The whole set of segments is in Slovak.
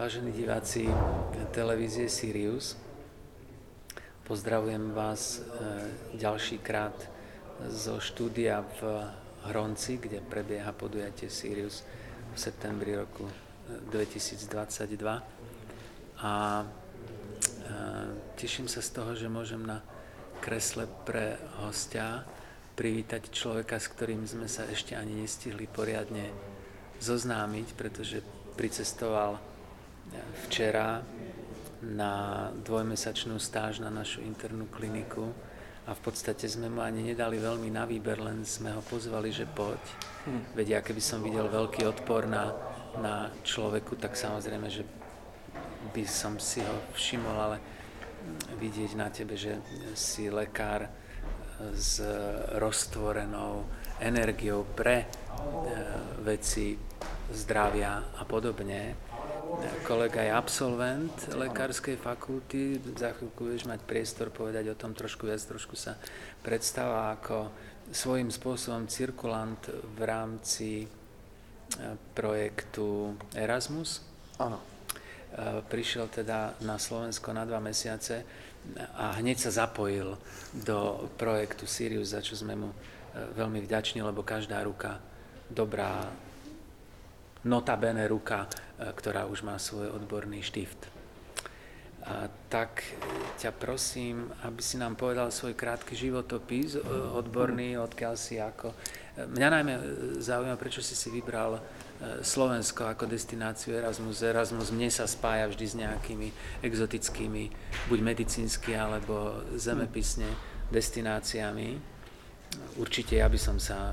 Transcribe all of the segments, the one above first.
vážení diváci televízie Sirius. Pozdravujem vás e, ďalší krát zo štúdia v Hronci, kde prebieha podujatie Sirius v septembri roku 2022. E, A e, teším sa z toho, že môžem na kresle pre hostia privítať človeka, s ktorým sme sa ešte ani nestihli poriadne zoznámiť, pretože pricestoval včera na dvojmesačnú stáž na našu internú kliniku a v podstate sme mu ani nedali veľmi na výber, len sme ho pozvali, že poď. Hm. Veď ja keby som videl veľký odpor na, na človeku, tak samozrejme, že by som si ho všimol, ale vidieť na tebe, že si lekár, s roztvorenou energiou pre e, veci zdravia a podobne. Kolega je absolvent lekárskej fakulty, za chvíľku budeš mať priestor povedať o tom trošku viac, trošku sa predstáva ako svojím spôsobom cirkulant v rámci e, projektu Erasmus. Áno. E, prišiel teda na Slovensko na dva mesiace a hneď sa zapojil do projektu Sirius, za čo sme mu e, veľmi vďační, lebo každá ruka, dobrá, notabene ruka, e, ktorá už má svoj odborný štift. A tak ťa prosím, aby si nám povedal svoj krátky životopis e, odborný, odkiaľ si ako. Mňa najmä zaujíma, prečo si si vybral Slovensko ako destináciu Erasmus. Erasmus mne sa spája vždy s nejakými exotickými, buď medicínsky alebo zemepisne destináciami. Určite ja by som sa,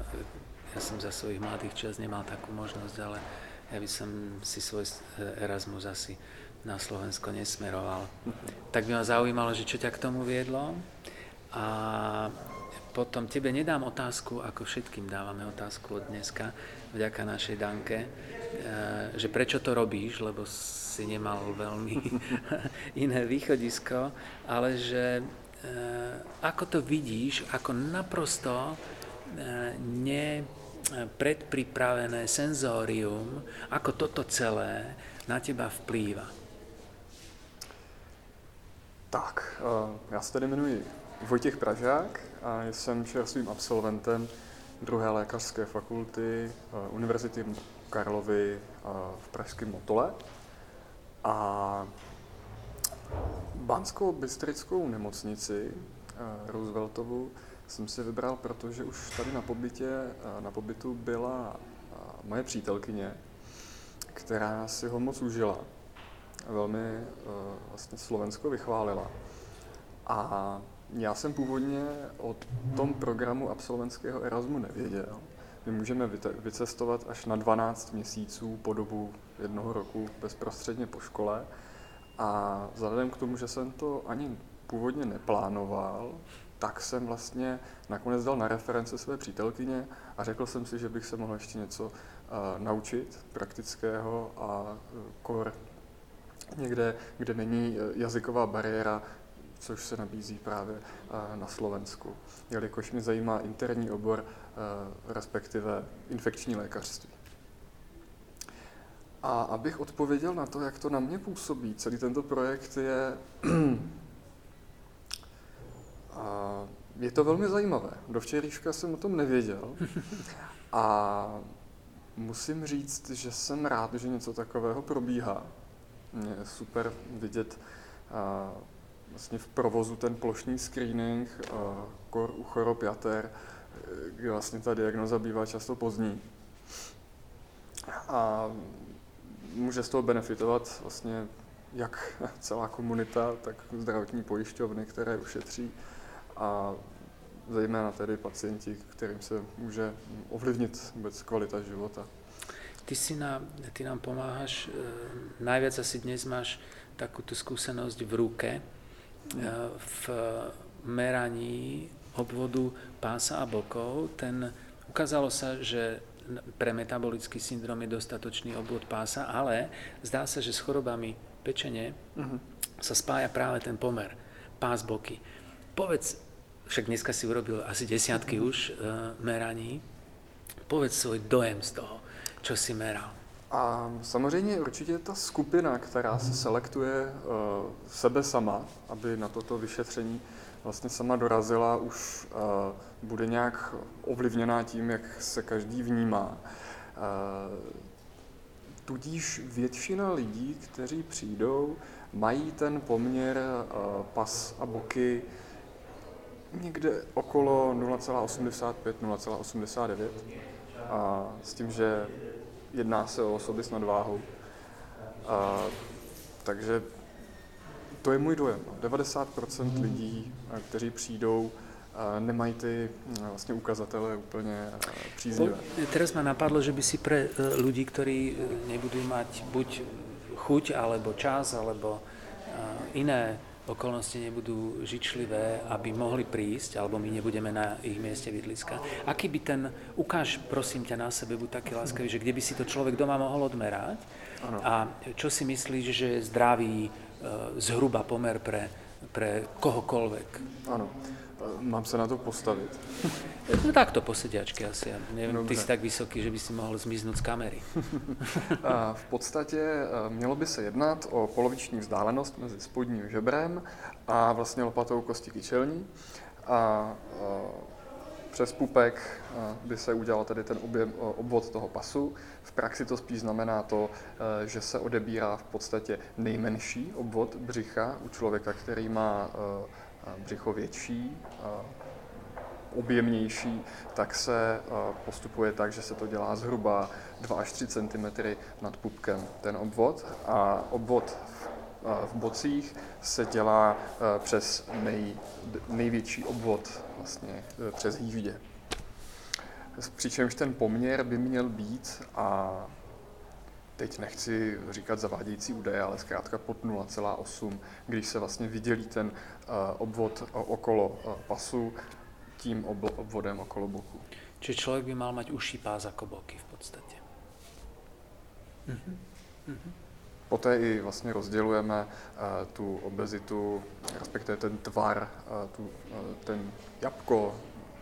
ja som za svojich mladých čas nemal takú možnosť, ale ja by som si svoj Erasmus asi na Slovensko nesmeroval. Tak by ma zaujímalo, že čo ťa k tomu viedlo. A potom tebe nedám otázku, ako všetkým dávame otázku od dneska, vďaka našej Danke, eh, že prečo to robíš, lebo si nemal veľmi iné východisko, ale že eh, ako to vidíš, ako naprosto eh, nepredpripravené senzórium, ako toto celé na teba vplýva. Tak, já se tady jmenuji Vojtěch Pražák a jsem čerstvým absolventem druhé lékařské fakulty eh, Univerzity Karlovy eh, v Pražském Motole. A Banskou bystrickou nemocnici eh, Rooseveltovu jsem si vybral, protože už tady na, pobytě, na pobytu byla moje přítelkyně, která si ho moc užila. Velmi vlastně Slovensko vychválila. A já jsem původně o tom programu absolventského Erasmu nevěděl. My můžeme vycestovat až na 12 měsíců po dobu jednoho roku bezprostředně po škole. A vzhledem k tomu, že jsem to ani původně neplánoval, tak jsem vlastně nakonec dal na reference své přítelkyně a řekl jsem si, že bych se mohl ještě něco uh, naučit praktického a uh, kor někde, kde není eh, jazyková bariéra, což se nabízí právě eh, na Slovensku, jelikož mě zajímá interní obor, eh, respektive infekční lékařství. A abych odpověděl na to, jak to na mě působí, celý tento projekt je, je to velmi zajímavé. Do včerejška jsem o tom nevěděl a musím říct, že jsem rád, že něco takového probíhá. Je super vidět vlastně v provozu ten plošný screening kor u chorob jater, kde vlastně ta diagnoza bývá často pozdní. A může z toho benefitovat vlastně jak celá komunita, tak zdravotní pojišťovny, které ušetří a zejména tedy pacienti, kterým se může ovlivnit vůbec kvalita života. Ty, si na, ty nám pomáhaš, e, najviac asi dnes máš takúto skúsenosť v ruke, v meraní obvodu pása a bokov. Ten, ukázalo sa, že pre metabolický syndrom je dostatočný obvod pása, ale zdá sa, že s chorobami pečene uh-huh. sa spája práve ten pomer pás boky. Povedz, však dneska si urobil asi desiatky uh-huh. už uh, meraní, povedz svoj dojem z toho, čo si meral. A samozřejmě určitě ta skupina, která se selektuje uh, sebe sama, aby na toto vyšetření vlastně sama dorazila, už uh, bude nějak ovlivněná tím, jak se každý vnímá. Tudíž většina lidí, kteří přijdou, mají ten poměr pas a boky někde okolo 0,85-0,89 a s tím, že jedná se o osoby s nadváhou. A, takže to je můj dojem. 90% mhm. lidí, kteří přijdou, nemají ty vlastně ukazatele úplně příznivé. Teraz ma napadlo, že by si pre ľudí, ktorí nebudú mať buď chuť, alebo čas, alebo iné okolnosti nebudú žičlivé, aby mohli prísť, alebo my nebudeme na ich mieste bydliska. Aký by ten, ukáž prosím ťa na sebe, buď taký láskavý, že kde by si to človek doma mohol odmerať ano. a čo si myslíš, že je zdravý e, zhruba pomer pre, pre kohokoľvek? Áno. Mám sa na to postaviť. No takto po sediačke asi. Ja neviem, Dobře. ty si tak vysoký, že by si mohl zmiznúť z kamery. v podstatě e, mělo by se jednat o poloviční vzdálenost mezi spodním žebrem a vlastně lopatou kosti kyčelní. A e, přes pupek e, by se udělal tedy ten objem, obvod toho pasu. V praxi to spíš znamená to, že se odebírá v podstatě nejmenší obvod břicha u člověka, který má břicho větší, objemnější, tak se postupuje tak, že se to dělá zhruba 2 až 3 cm nad pupkem ten obvod a obvod v bocích se dělá přes nej, největší obvod vlastně e, přes hýždě. Přičemž ten poměr by měl být a teď nechci říkat zavádějící údaje, ale zkrátka pod 0,8, když se vlastně vydělí ten uh, obvod okolo uh, pasu tím obvodem okolo boku. Čiže člověk by mal mať uší pás ako boky v podstatě. Mm-hmm. Mm-hmm. Poté i vlastně rozdělujeme uh, tu obezitu, respektive ten tvar, uh, tu, uh, ten jabko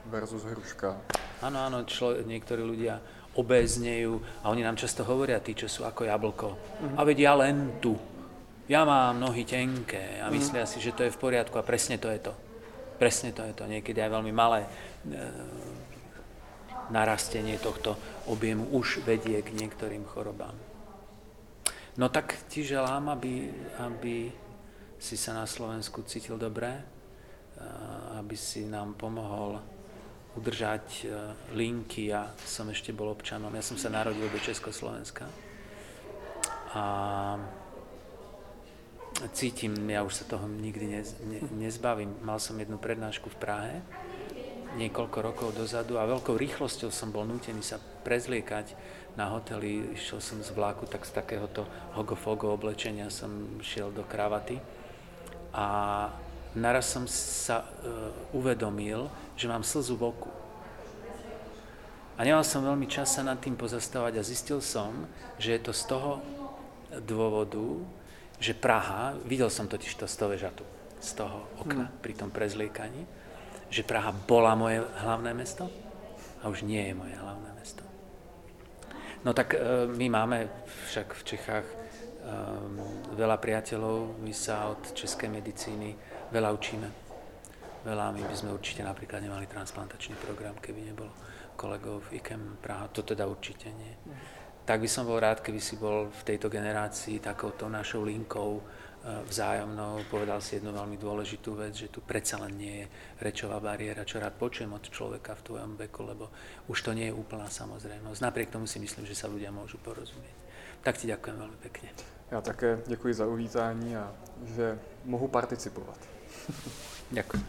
versus hruška. Áno, áno, člo, niektorí ľudia obéznejú a oni nám často hovoria, tí, čo sú ako jablko. Mm-hmm. A veď ja len tu. Ja mám nohy tenké a mhm. myslia mm-hmm. si, že to je v poriadku a presne to je to. Presne to je to. Niekedy aj veľmi malé e, narastenie tohto objemu už vedie k niektorým chorobám. No tak ti želám, aby, aby si sa na Slovensku cítil dobre, aby si nám pomohol udržať e, linky. Ja som ešte bol občanom, ja som sa narodil do Československa. A cítim, ja už sa toho nikdy nez, ne, nezbavím. Mal som jednu prednášku v Prahe niekoľko rokov dozadu a veľkou rýchlosťou som bol nútený sa prezliekať na hoteli. Išiel som z vláku, tak z takéhoto hogofogo oblečenia som šiel do kravaty. A naraz som sa uh, uvedomil, že mám slzu v oku. A nemal som veľmi čas sa nad tým pozastavať a zistil som, že je to z toho dôvodu, že Praha, videl som totiž to z toho vežatu, z toho okna hmm. pri tom prezliekaní, že Praha bola moje hlavné mesto a už nie je moje hlavné mesto. No tak e, my máme však v Čechách e, veľa priateľov, my sa od českej medicíny veľa učíme veľa. My by sme určite napríklad nemali transplantačný program, keby nebolo kolegov v IKEM Praha. To teda určite nie. Tak by som bol rád, keby si bol v tejto generácii takouto našou linkou e, vzájomnou. Povedal si jednu veľmi dôležitú vec, že tu predsa len nie je rečová bariéra, čo rád počujem od človeka v tvojom veku, lebo už to nie je úplná samozrejmosť. Napriek tomu si myslím, že sa ľudia môžu porozumieť. Tak ti ďakujem veľmi pekne. Já také děkuji za uvítání a že mohu participovat. Ďakujem.